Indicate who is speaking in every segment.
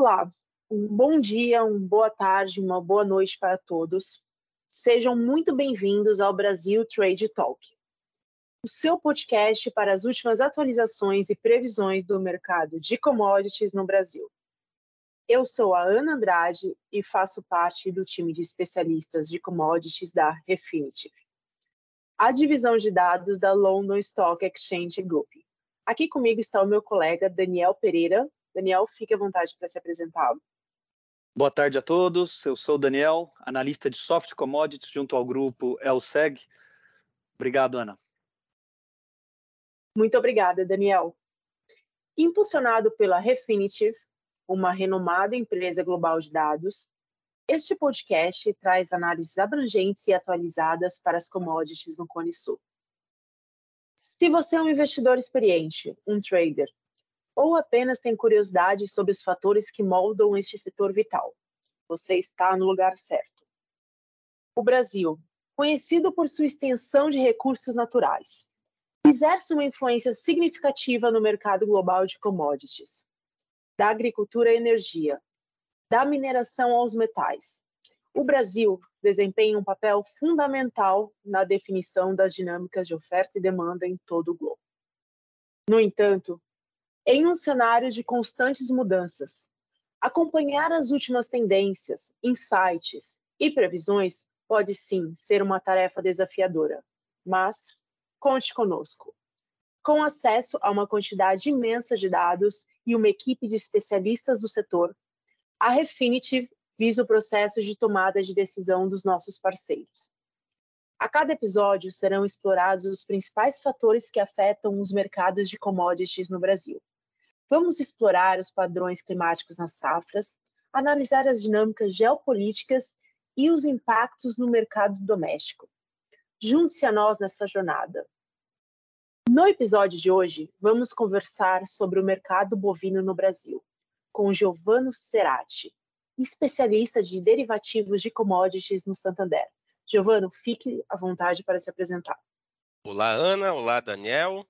Speaker 1: Olá, um bom dia, uma boa tarde, uma boa noite para todos. Sejam muito bem-vindos ao Brasil Trade Talk, o seu podcast para as últimas atualizações e previsões do mercado de commodities no Brasil. Eu sou a Ana Andrade e faço parte do time de especialistas de commodities da Refinitiv, a divisão de dados da London Stock Exchange Group. Aqui comigo está o meu colega Daniel Pereira. Daniel, fique à vontade para se apresentar.
Speaker 2: Boa tarde a todos. Eu sou o Daniel, analista de soft commodities junto ao grupo ELSEG. Obrigado, Ana.
Speaker 1: Muito obrigada, Daniel. Impulsionado pela Refinitiv, uma renomada empresa global de dados, este podcast traz análises abrangentes e atualizadas para as commodities no Cone Sul. Se você é um investidor experiente, um trader, ou apenas tem curiosidade sobre os fatores que moldam este setor vital, você está no lugar certo. O Brasil, conhecido por sua extensão de recursos naturais, exerce uma influência significativa no mercado global de commodities, da agricultura à energia, da mineração aos metais. O Brasil desempenha um papel fundamental na definição das dinâmicas de oferta e demanda em todo o globo. No entanto, em um cenário de constantes mudanças, acompanhar as últimas tendências, insights e previsões pode sim ser uma tarefa desafiadora, mas conte conosco. Com acesso a uma quantidade imensa de dados e uma equipe de especialistas do setor, a Refinitiv visa o processo de tomada de decisão dos nossos parceiros. A cada episódio serão explorados os principais fatores que afetam os mercados de commodities no Brasil. Vamos explorar os padrões climáticos nas safras, analisar as dinâmicas geopolíticas e os impactos no mercado doméstico. Junte-se a nós nessa jornada. No episódio de hoje, vamos conversar sobre o mercado bovino no Brasil com Giovano Cerati, especialista de derivativos de commodities no Santander. Giovano, fique à vontade para se apresentar.
Speaker 3: Olá, Ana. Olá, Daniel.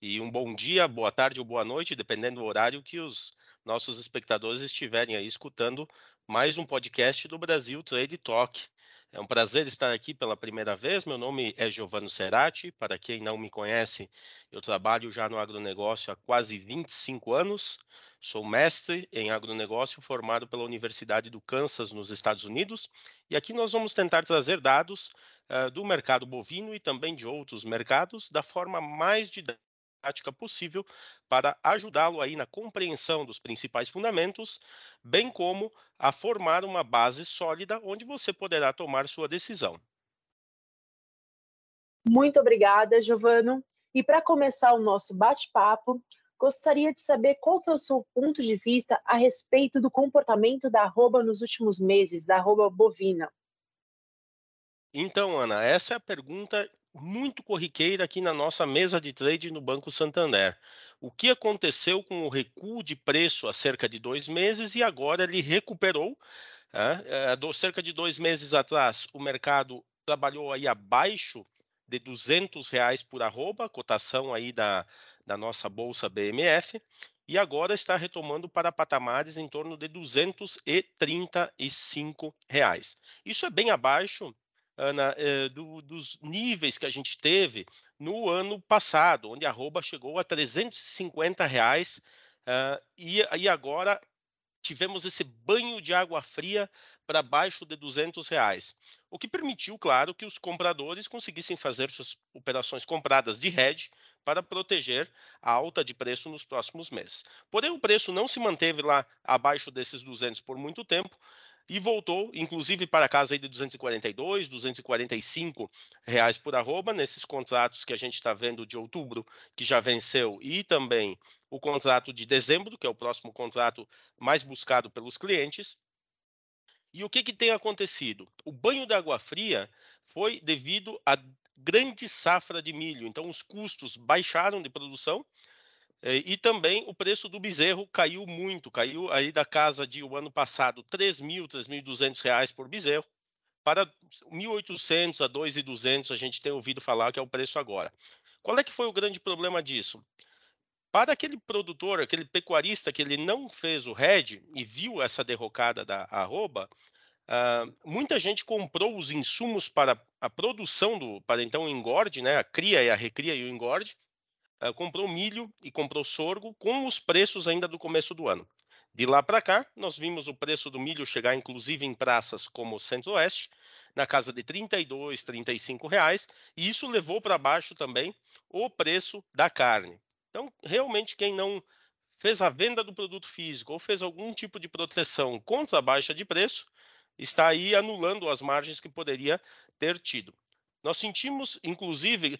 Speaker 3: E um bom dia, boa tarde ou boa noite, dependendo do horário que os nossos espectadores estiverem aí escutando mais um podcast do Brasil Trade Talk. É um prazer estar aqui pela primeira vez. Meu nome é Giovano Cerati. Para quem não me conhece, eu trabalho já no agronegócio há quase 25 anos. Sou mestre em agronegócio formado pela Universidade do Kansas, nos Estados Unidos, e aqui nós vamos tentar trazer dados uh, do mercado bovino e também de outros mercados da forma mais didática possível para ajudá-lo aí na compreensão dos principais fundamentos, bem como a formar uma base sólida onde você poderá tomar sua decisão.
Speaker 1: Muito obrigada, Giovano. E para começar o nosso bate-papo, Gostaria de saber qual que é o seu ponto de vista a respeito do comportamento da arroba nos últimos meses, da arroba bovina.
Speaker 3: Então, Ana, essa é a pergunta muito corriqueira aqui na nossa mesa de trade no Banco Santander. O que aconteceu com o recuo de preço há cerca de dois meses e agora ele recuperou? É, é, cerca de dois meses atrás, o mercado trabalhou aí abaixo de 200 reais por arroba, cotação aí da, da nossa bolsa BMF, e agora está retomando para patamares em torno de 235 reais. Isso é bem abaixo Ana, eh, do, dos níveis que a gente teve no ano passado, onde a arroba chegou a 350 reais uh, e, e agora tivemos esse banho de água fria para baixo de 200 reais, o que permitiu, claro, que os compradores conseguissem fazer suas operações compradas de hedge para proteger a alta de preço nos próximos meses. Porém, o preço não se manteve lá abaixo desses 200 por muito tempo e voltou, inclusive, para casa aí de 242, 245 reais por arroba nesses contratos que a gente está vendo de outubro que já venceu e também o contrato de dezembro, que é o próximo contrato mais buscado pelos clientes. E o que, que tem acontecido? O banho de água fria foi devido a grande safra de milho. Então, os custos baixaram de produção e também o preço do bezerro caiu muito, caiu aí da casa de o ano passado R$ 3.000, R$ 3.200 por bezerro para 1.800 a 2.200 a gente tem ouvido falar que é o preço agora. Qual é que foi o grande problema disso? Para aquele produtor, aquele pecuarista que ele não fez o hedge e viu essa derrocada da arroba, uh, muita gente comprou os insumos para a produção do, para então o engorde, né, a cria e a recria e o engorde, comprou milho e comprou sorgo com os preços ainda do começo do ano. De lá para cá, nós vimos o preço do milho chegar inclusive em praças como o Centro-Oeste, na casa de 32, 35 reais, e isso levou para baixo também o preço da carne. Então, realmente, quem não fez a venda do produto físico ou fez algum tipo de proteção contra a baixa de preço, está aí anulando as margens que poderia ter tido. Nós sentimos, inclusive,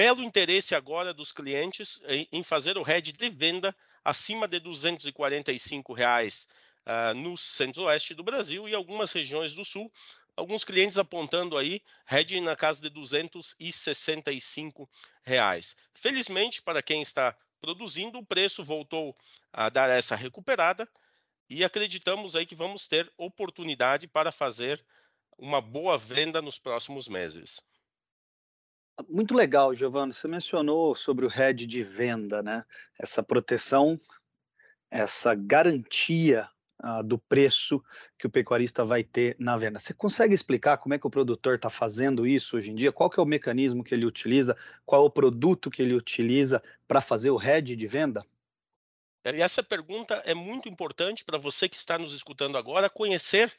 Speaker 3: belo interesse agora dos clientes em fazer o hedge de venda acima de 245 reais, uh, no centro-oeste do Brasil e algumas regiões do sul, alguns clientes apontando aí hedge na casa de 265 reais. Felizmente, para quem está produzindo, o preço voltou a dar essa recuperada e acreditamos aí que vamos ter oportunidade para fazer uma boa venda nos próximos meses.
Speaker 2: Muito legal, Giovanni. Você mencionou sobre o hedge de venda, né? Essa proteção, essa garantia uh, do preço que o pecuarista vai ter na venda. Você consegue explicar como é que o produtor está fazendo isso hoje em dia? Qual é o mecanismo que ele utiliza? Qual é o produto que ele utiliza para fazer o hedge de venda?
Speaker 3: E essa pergunta é muito importante para você que está nos escutando agora conhecer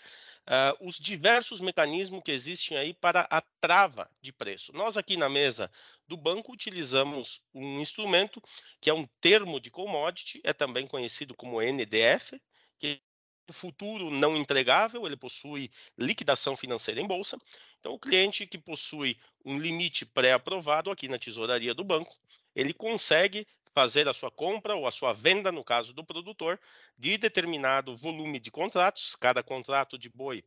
Speaker 3: uh, os diversos mecanismos que existem aí para a trava de preço. Nós aqui na mesa do banco utilizamos um instrumento que é um termo de commodity, é também conhecido como NDF, que futuro não entregável, ele possui liquidação financeira em bolsa. Então, o cliente que possui um limite pré-aprovado aqui na tesouraria do banco, ele consegue fazer a sua compra ou a sua venda, no caso do produtor, de determinado volume de contratos. Cada contrato de boi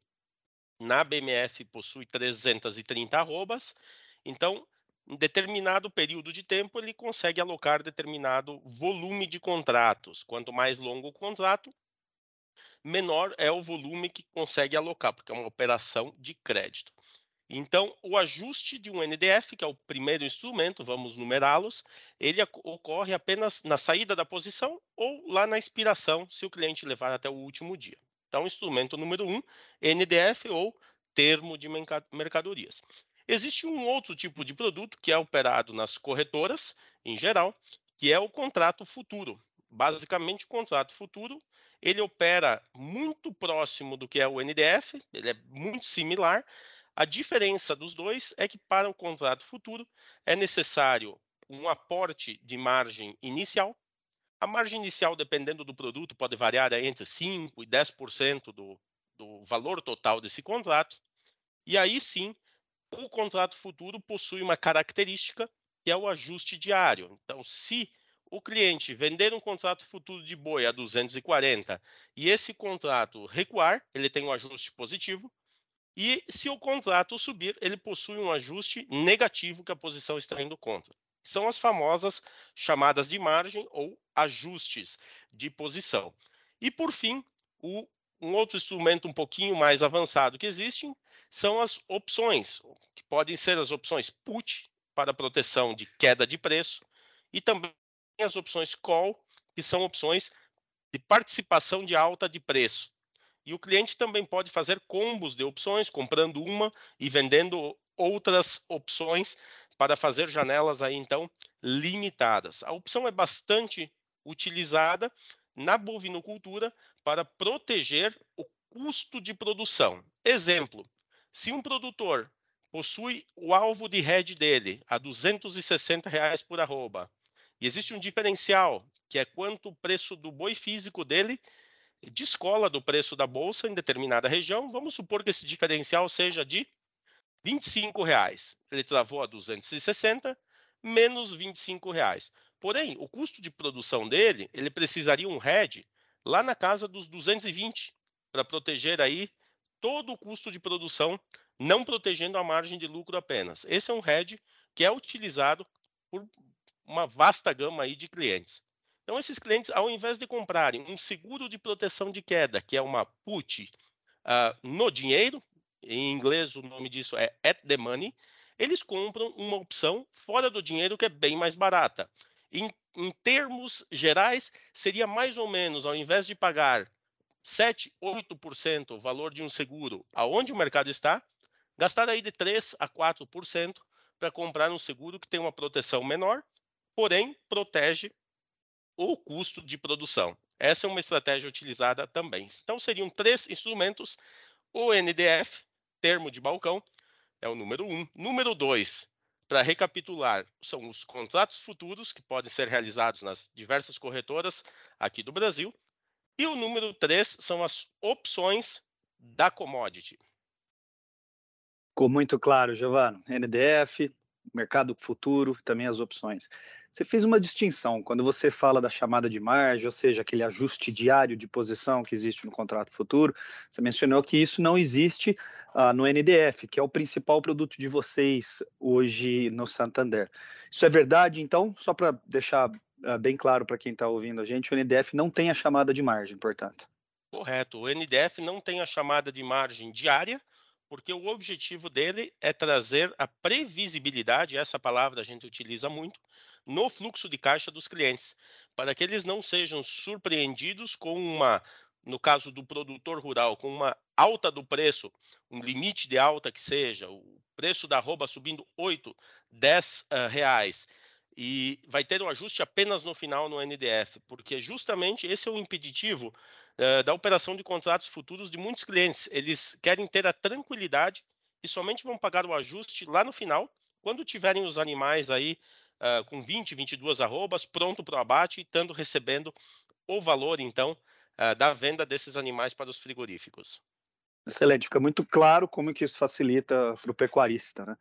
Speaker 3: na BMF possui 330 arrobas. Então, em determinado período de tempo, ele consegue alocar determinado volume de contratos. Quanto mais longo o contrato, menor é o volume que consegue alocar, porque é uma operação de crédito. Então, o ajuste de um NDF, que é o primeiro instrumento, vamos numerá-los, ele ocorre apenas na saída da posição ou lá na expiração, se o cliente levar até o último dia. Então, instrumento número um, NDF ou termo de mercadorias. Existe um outro tipo de produto que é operado nas corretoras, em geral, que é o contrato futuro. Basicamente, o contrato futuro ele opera muito próximo do que é o NDF, ele é muito similar. A diferença dos dois é que para o contrato futuro é necessário um aporte de margem inicial. A margem inicial, dependendo do produto, pode variar entre 5% e 10% do, do valor total desse contrato. E aí sim, o contrato futuro possui uma característica que é o ajuste diário. Então, se o cliente vender um contrato futuro de boi a 240 e esse contrato recuar, ele tem um ajuste positivo. E se o contrato subir, ele possui um ajuste negativo que a posição está indo contra. São as famosas chamadas de margem ou ajustes de posição. E por fim, o, um outro instrumento um pouquinho mais avançado que existe são as opções, que podem ser as opções put para proteção de queda de preço e também as opções call, que são opções de participação de alta de preço. E o cliente também pode fazer combos de opções, comprando uma e vendendo outras opções para fazer janelas aí então limitadas. A opção é bastante utilizada na bovinocultura para proteger o custo de produção. Exemplo: se um produtor possui o alvo de hedge dele a 260 reais por arroba e existe um diferencial, que é quanto o preço do boi físico dele descola do preço da bolsa em determinada região. Vamos supor que esse diferencial seja de 25 reais. Ele travou a 260 menos 25 reais. Porém, o custo de produção dele, ele precisaria um hedge lá na casa dos 220 para proteger aí todo o custo de produção, não protegendo a margem de lucro apenas. Esse é um hedge que é utilizado por uma vasta gama aí de clientes. Então, esses clientes, ao invés de comprarem um seguro de proteção de queda, que é uma put uh, no dinheiro, em inglês o nome disso é at the money, eles compram uma opção fora do dinheiro que é bem mais barata. Em, em termos gerais, seria mais ou menos, ao invés de pagar 7, 8% o valor de um seguro aonde o mercado está, gastar aí de 3 a 4% para comprar um seguro que tem uma proteção menor, porém protege o custo de produção. Essa é uma estratégia utilizada também. Então seriam três instrumentos: o NDF, termo de balcão, é o número um. Número dois, para recapitular, são os contratos futuros que podem ser realizados nas diversas corretoras aqui do Brasil. E o número 3 são as opções da commodity.
Speaker 2: Ficou muito claro, Giovano. NDF, mercado futuro, também as opções. Você fez uma distinção quando você fala da chamada de margem, ou seja, aquele ajuste diário de posição que existe no contrato futuro. Você mencionou que isso não existe uh, no NDF, que é o principal produto de vocês hoje no Santander. Isso é verdade, então? Só para deixar uh, bem claro para quem está ouvindo a gente, o NDF não tem a chamada de margem, portanto.
Speaker 3: Correto. O NDF não tem a chamada de margem diária, porque o objetivo dele é trazer a previsibilidade, essa palavra a gente utiliza muito, no fluxo de caixa dos clientes, para que eles não sejam surpreendidos com uma, no caso do produtor rural, com uma alta do preço, um limite de alta que seja, o preço da arroba subindo 8, 10 uh, reais, e vai ter um ajuste apenas no final no NDF, porque justamente esse é o impeditivo uh, da operação de contratos futuros de muitos clientes. Eles querem ter a tranquilidade e somente vão pagar o ajuste lá no final, quando tiverem os animais aí uh, com 20, 22 arrobas, pronto para o abate e estando recebendo o valor, então, uh, da venda desses animais para os frigoríficos.
Speaker 2: Excelente, fica muito claro como que isso facilita para o pecuarista, né?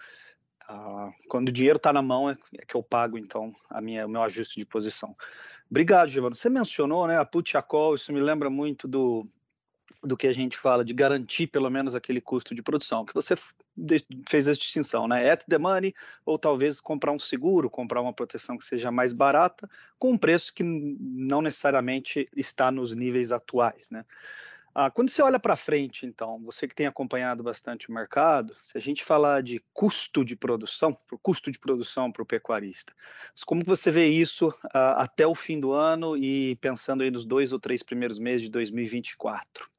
Speaker 2: Ah, quando o dinheiro está na mão é, é, que eu pago então a minha, o meu ajuste de posição. Obrigado, Giovanni. Você mencionou, né, a put a call, isso me lembra muito do, do que a gente fala de garantir pelo menos aquele custo de produção, que você fez a distinção, né? At the money, ou talvez comprar um seguro, comprar uma proteção que seja mais barata, com um preço que não necessariamente está nos níveis atuais, né? Ah, quando você olha para frente, então, você que tem acompanhado bastante o mercado, se a gente falar de custo de produção, custo de produção para o pecuarista, como você vê isso ah, até o fim do ano e pensando aí nos dois ou três primeiros meses de 2024?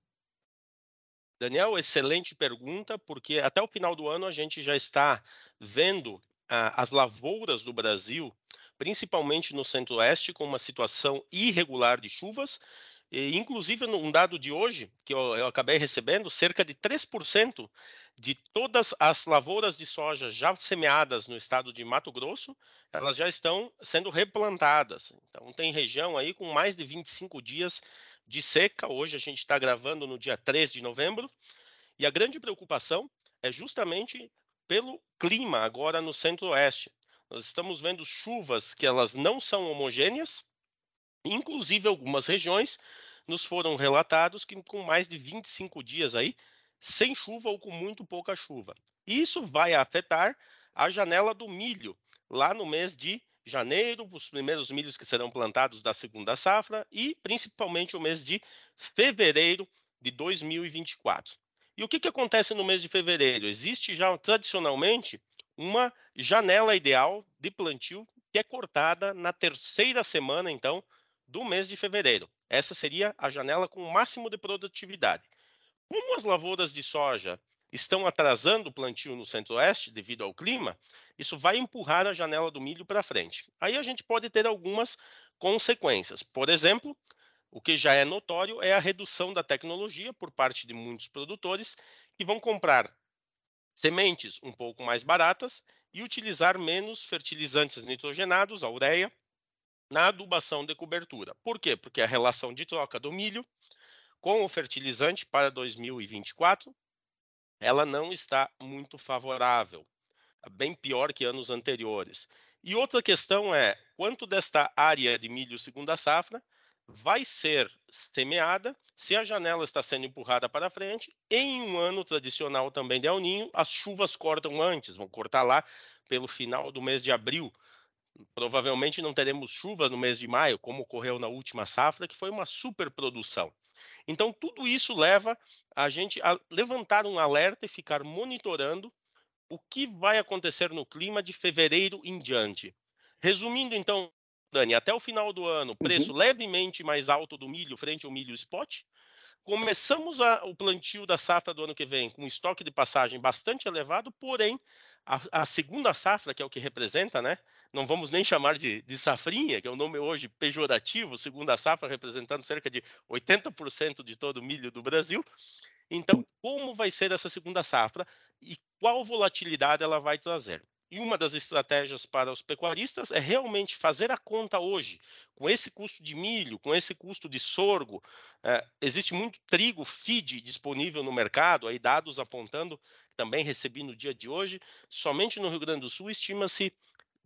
Speaker 3: Daniel, excelente pergunta, porque até o final do ano a gente já está vendo ah, as lavouras do Brasil, principalmente no centro-oeste, com uma situação irregular de chuvas e, inclusive, num dado de hoje, que eu, eu acabei recebendo, cerca de 3% de todas as lavouras de soja já semeadas no estado de Mato Grosso, elas já estão sendo replantadas. Então, tem região aí com mais de 25 dias de seca. Hoje a gente está gravando no dia 3 de novembro. E a grande preocupação é justamente pelo clima agora no centro-oeste. Nós estamos vendo chuvas que elas não são homogêneas, inclusive algumas regiões nos foram relatados que com mais de 25 dias aí sem chuva ou com muito pouca chuva. Isso vai afetar a janela do milho lá no mês de janeiro, os primeiros milhos que serão plantados da segunda safra e principalmente o mês de fevereiro de 2024. E o que, que acontece no mês de fevereiro? Existe já tradicionalmente uma janela ideal de plantio que é cortada na terceira semana, então, do mês de fevereiro. Essa seria a janela com o máximo de produtividade. Como as lavouras de soja estão atrasando o plantio no centro-oeste devido ao clima, isso vai empurrar a janela do milho para frente. Aí a gente pode ter algumas consequências. Por exemplo, o que já é notório é a redução da tecnologia por parte de muitos produtores que vão comprar sementes um pouco mais baratas e utilizar menos fertilizantes nitrogenados, a ureia, na adubação de cobertura. Por quê? Porque a relação de troca do milho com o fertilizante para 2024 ela não está muito favorável, bem pior que anos anteriores. E outra questão é quanto desta área de milho segunda safra vai ser semeada se a janela está sendo empurrada para frente. Em um ano tradicional também de El Ninho, as chuvas cortam antes, vão cortar lá pelo final do mês de abril. Provavelmente não teremos chuva no mês de maio, como ocorreu na última safra, que foi uma superprodução. Então, tudo isso leva a gente a levantar um alerta e ficar monitorando o que vai acontecer no clima de fevereiro em diante. Resumindo, então, Dani, até o final do ano, preço uhum. levemente mais alto do milho frente ao milho spot. Começamos a, o plantio da safra do ano que vem com estoque de passagem bastante elevado, porém, a, a, segunda safra, que é o que representa, né? Não vamos nem chamar de, de safrinha, que é o um nome hoje pejorativo, segunda safra representando cerca de 80% de todo o milho do Brasil. Então, como vai ser essa segunda safra e qual volatilidade ela vai trazer? E uma das estratégias para os pecuaristas é realmente fazer a conta hoje, com esse custo de milho, com esse custo de sorgo. É, existe muito trigo feed disponível no mercado, aí dados apontando, também recebi no dia de hoje, somente no Rio Grande do Sul estima-se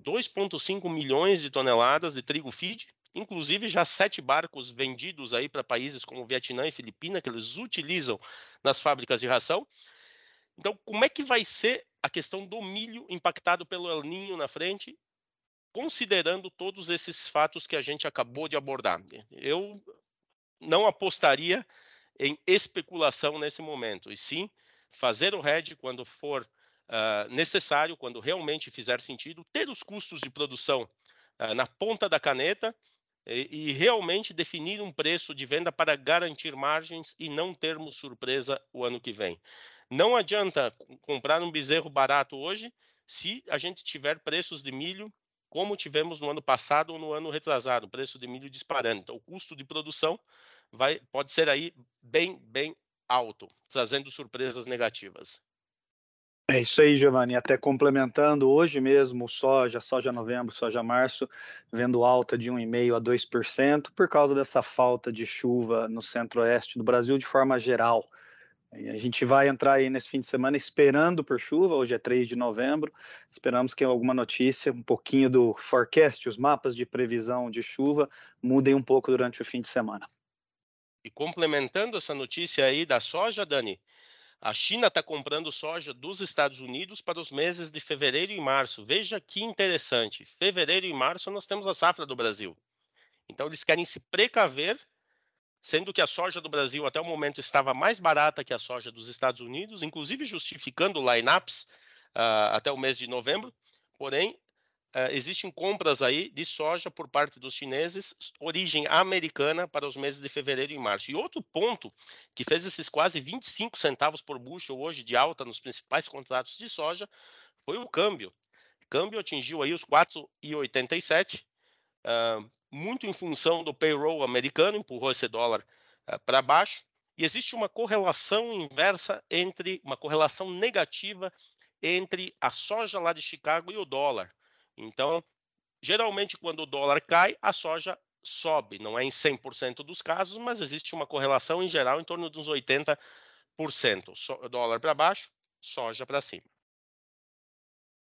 Speaker 3: 2,5 milhões de toneladas de trigo feed, inclusive já sete barcos vendidos aí para países como Vietnã e Filipina, que eles utilizam nas fábricas de ração. Então, como é que vai ser a questão do milho impactado pelo El Ninho na frente, considerando todos esses fatos que a gente acabou de abordar? Eu não apostaria em especulação nesse momento, e sim fazer o hedge quando for uh, necessário, quando realmente fizer sentido, ter os custos de produção uh, na ponta da caneta e, e, realmente definir um preço de venda para garantir margens e não termos surpresa o ano que vem. Não adianta comprar um bezerro barato hoje se a gente tiver preços de milho como tivemos no ano passado ou no ano retrasado, preço de milho disparando. Então, o custo de produção vai, pode ser aí bem, bem alto, trazendo surpresas negativas.
Speaker 2: É isso aí, Giovanni. Até complementando, hoje mesmo, soja, soja novembro, soja março, vendo alta de 1,5% a 2%, por causa dessa falta de chuva no centro-oeste do Brasil de forma geral. A gente vai entrar aí nesse fim de semana esperando por chuva, hoje é 3 de novembro. Esperamos que alguma notícia, um pouquinho do forecast, os mapas de previsão de chuva, mudem um pouco durante o fim de semana.
Speaker 3: E complementando essa notícia aí da soja, Dani, a China está comprando soja dos Estados Unidos para os meses de fevereiro e março. Veja que interessante. Fevereiro e março nós temos a safra do Brasil. Então eles querem se precaver sendo que a soja do Brasil até o momento estava mais barata que a soja dos Estados Unidos, inclusive justificando lineups uh, até o mês de novembro. Porém, uh, existem compras aí de soja por parte dos chineses, origem americana, para os meses de fevereiro e março. E outro ponto que fez esses quase 25 centavos por bushel hoje de alta nos principais contratos de soja foi o câmbio. O câmbio atingiu aí os 4,87 uh, muito em função do payroll americano, empurrou esse dólar uh, para baixo. E existe uma correlação inversa entre, uma correlação negativa entre a soja lá de Chicago e o dólar. Então, geralmente, quando o dólar cai, a soja sobe. Não é em 100% dos casos, mas existe uma correlação em geral em torno dos 80%. So, dólar para baixo, soja para cima.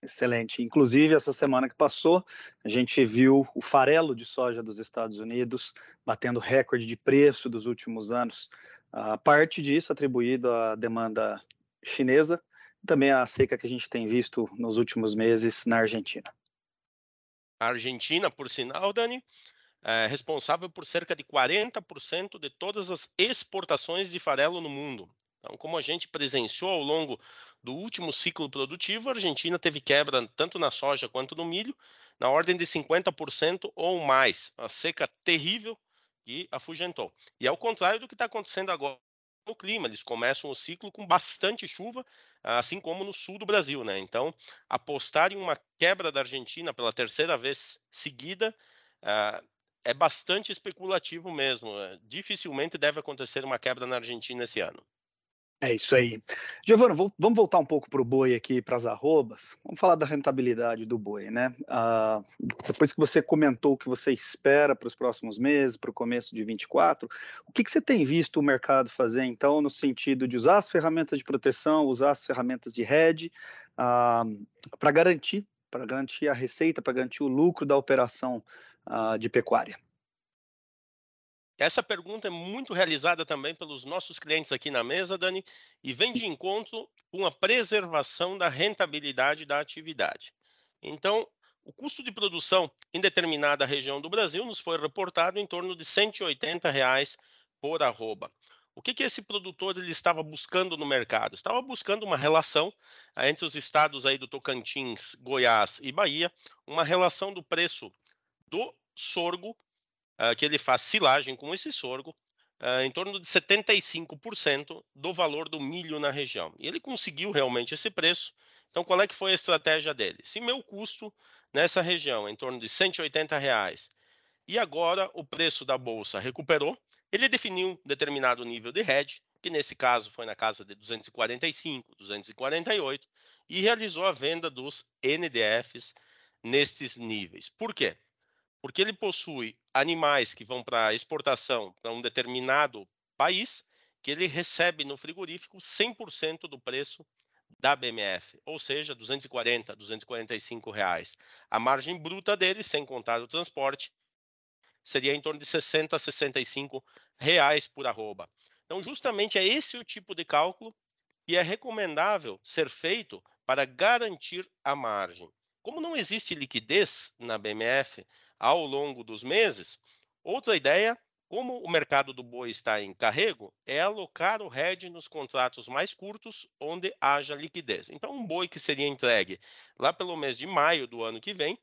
Speaker 2: Excelente. Inclusive, essa semana que passou, a gente viu o farelo de soja dos Estados Unidos batendo recorde de preço dos últimos anos. A parte disso atribuído à demanda chinesa e também à seca que a gente tem visto nos últimos meses na Argentina.
Speaker 3: A Argentina, por sinal, Dani, é responsável por cerca de 40% de todas as exportações de farelo no mundo. Então, como a gente presenciou ao longo do último ciclo produtivo, a Argentina teve quebra tanto na soja quanto no milho, na ordem de 50% ou mais. Uma seca terrível que afugentou. E é o contrário do que está acontecendo agora no clima. Eles começam o ciclo com bastante chuva, assim como no sul do Brasil. Né? Então, apostar em uma quebra da Argentina pela terceira vez seguida uh, é bastante especulativo mesmo. Dificilmente deve acontecer uma quebra na Argentina esse ano.
Speaker 2: É isso aí. Giovana, vamos voltar um pouco para o boi aqui, para as arrobas. Vamos falar da rentabilidade do boi, né? Ah, depois que você comentou o que você espera para os próximos meses, para o começo de 24, o que, que você tem visto o mercado fazer, então, no sentido de usar as ferramentas de proteção, usar as ferramentas de hedge ah, para garantir, para garantir a receita, para garantir o lucro da operação ah, de pecuária?
Speaker 3: Essa pergunta é muito realizada também pelos nossos clientes aqui na mesa, Dani, e vem de encontro com a preservação da rentabilidade da atividade. Então, o custo de produção em determinada região do Brasil nos foi reportado em torno de 180 reais por arroba. O que, que esse produtor ele estava buscando no mercado? Estava buscando uma relação ah, entre os estados aí do Tocantins, Goiás e Bahia, uma relação do preço do sorgo, uh, que ele faz silagem com esse sorgo, uh, em torno de 75% do valor do milho na região. E ele conseguiu realmente esse preço. Então, qual é que foi a estratégia dele? Se meu custo nessa região é em torno de 180 reais e agora o preço da bolsa recuperou, ele definiu um determinado nível de hedge, que nesse caso foi na casa de 245, 248, e realizou a venda dos NDFs nestes níveis. Por quê? Porque ele possui animais que vão para exportação para um determinado país, que ele recebe no frigorífico 100% do preço da BMF, ou seja, 240, 245 reais. A margem bruta dele, sem contar o transporte, seria em torno de 60 a 65 reais por arroba. Então, justamente é esse o tipo de cálculo que é recomendável ser feito para garantir a margem. Como não existe liquidez na BMF ao longo dos meses, outra ideia, como o mercado do boi está em carrego, é alocar o hedge nos contratos mais curtos, onde haja liquidez. Então, um boi que seria entregue lá pelo mês de maio do ano que vem,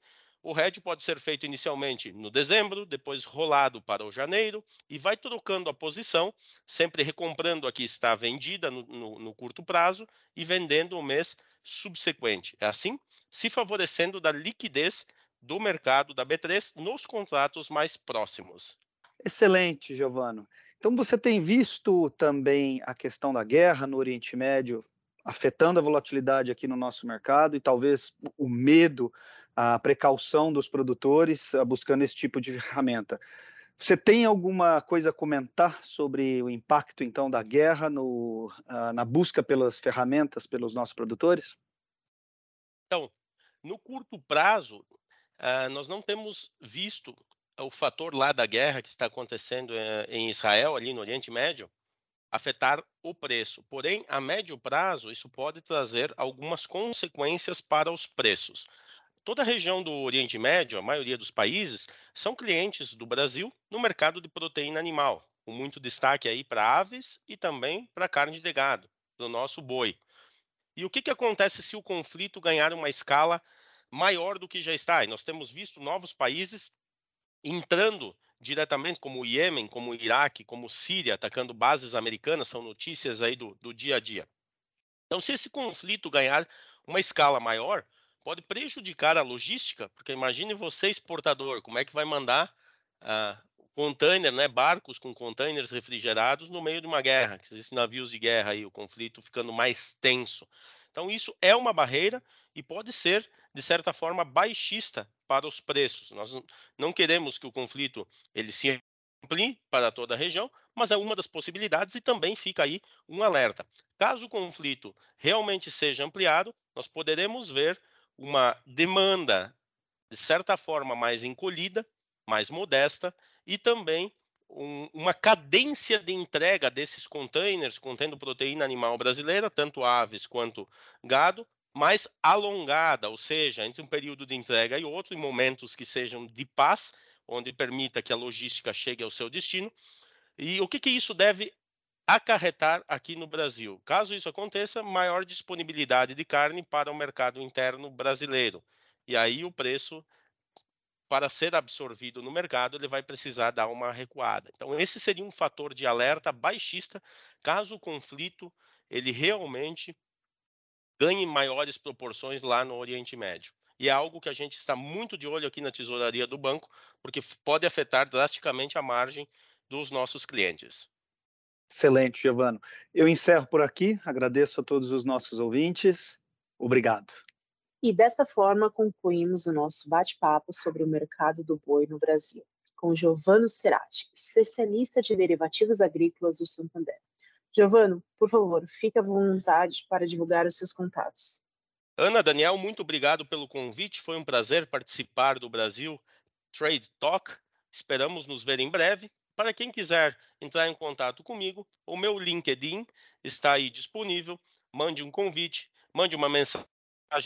Speaker 3: o hedge pode ser feito inicialmente no dezembro, depois rolado para o janeiro e vai trocando a posição, sempre recomprando a que está vendida no, no, no curto prazo e vendendo o mês subsequente. É assim, se favorecendo da liquidez do mercado da B3 nos contratos mais próximos.
Speaker 2: Excelente, Giovano. Então você tem visto também a questão da guerra no Oriente Médio afetando a volatilidade aqui no nosso mercado e talvez o medo, a precaução dos produtores ah, buscando esse tipo de ferramenta. Você tem alguma coisa a comentar sobre o impacto, então, da guerra no, uh, na busca pelas ferramentas pelos nossos produtores?
Speaker 3: Então, no curto prazo, uh, nós não temos visto o fator lá da guerra que está acontecendo uh, em Israel, ali no Oriente Médio, afetar o preço. Porém, a médio prazo, isso pode trazer algumas consequências para os preços. Toda a região do Oriente Médio, a maioria dos países, são clientes do Brasil no mercado de proteína animal, com muito destaque aí para aves e também para carne de gado, do nosso boi. E o que, que acontece se o conflito ganhar uma escala maior do que já está? E nós temos visto novos países entrando diretamente, como o Iêmen, como o Iraque, como Síria, atacando bases americanas, são notícias aí do, do dia a dia. Então, se esse conflito ganhar uma escala maior, pode prejudicar a logística, porque imagine você exportador, como é que vai mandar uh, container, né, barcos com containers refrigerados no meio de uma guerra, que existem navios de guerra aí, o conflito ficando mais tenso. Então isso é uma barreira e pode ser de certa forma baixista para os preços. Nós não queremos que o conflito ele se amplie para toda a região, mas é uma das possibilidades e também fica aí um alerta. Caso o conflito realmente seja ampliado, nós poderemos ver uma demanda, de certa forma, mais encolhida, mais modesta, e também um, uma cadência de entrega desses containers contendo proteína animal brasileira, tanto aves quanto gado, mais alongada, ou seja, entre um período de entrega e outro, em momentos que sejam de paz, onde permita que a logística chegue ao seu destino. E o que, que isso deve acarretar aqui no Brasil. Caso isso aconteça, maior disponibilidade de carne para o mercado interno brasileiro. E aí o preço para ser absorvido no mercado, ele vai precisar dar uma recuada. Então esse seria um fator de alerta baixista, caso o conflito ele realmente ganhe maiores proporções lá no Oriente Médio. E é algo que a gente está muito de olho aqui na tesouraria do banco, porque pode afetar drasticamente a margem dos nossos clientes.
Speaker 2: Excelente, Giovano. Eu encerro por aqui, agradeço a todos os nossos ouvintes. Obrigado.
Speaker 1: E desta forma concluímos o nosso bate-papo sobre o mercado do boi no Brasil, com Giovano Cerati, especialista de derivativos agrícolas do Santander. Giovano, por favor, fique à vontade para divulgar os seus contatos.
Speaker 3: Ana, Daniel, muito obrigado pelo convite. Foi um prazer participar do Brasil Trade Talk. Esperamos nos ver em breve para quem quiser entrar em contato comigo, o meu LinkedIn está aí disponível. Mande um convite, mande uma mensagem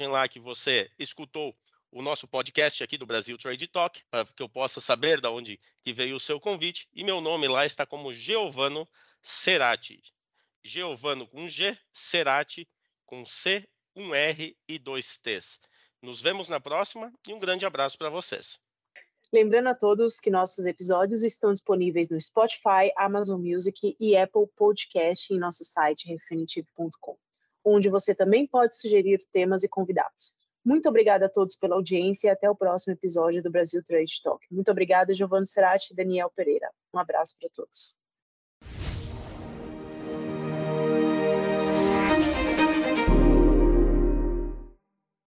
Speaker 3: lá que você escutou o nosso podcast aqui do Brasil Trade Talk, para que eu possa saber de onde que veio o seu convite. E meu nome lá está como Giovano Cerati. Giovano com G, Cerati com C, um R e dois T's. Nos vemos na próxima e um grande abraço para vocês.
Speaker 1: Lembrando a todos que nossos episódios estão disponíveis no Spotify, Amazon Music e Apple Podcast em nosso site refinitiv.com, onde você também pode sugerir temas e convidados. Muito obrigada a todos pela audiência e até o próximo episódio do Brasil Trade Talk. Muito obrigada, Giovanni Serati e Daniel Pereira. Um abraço para todos.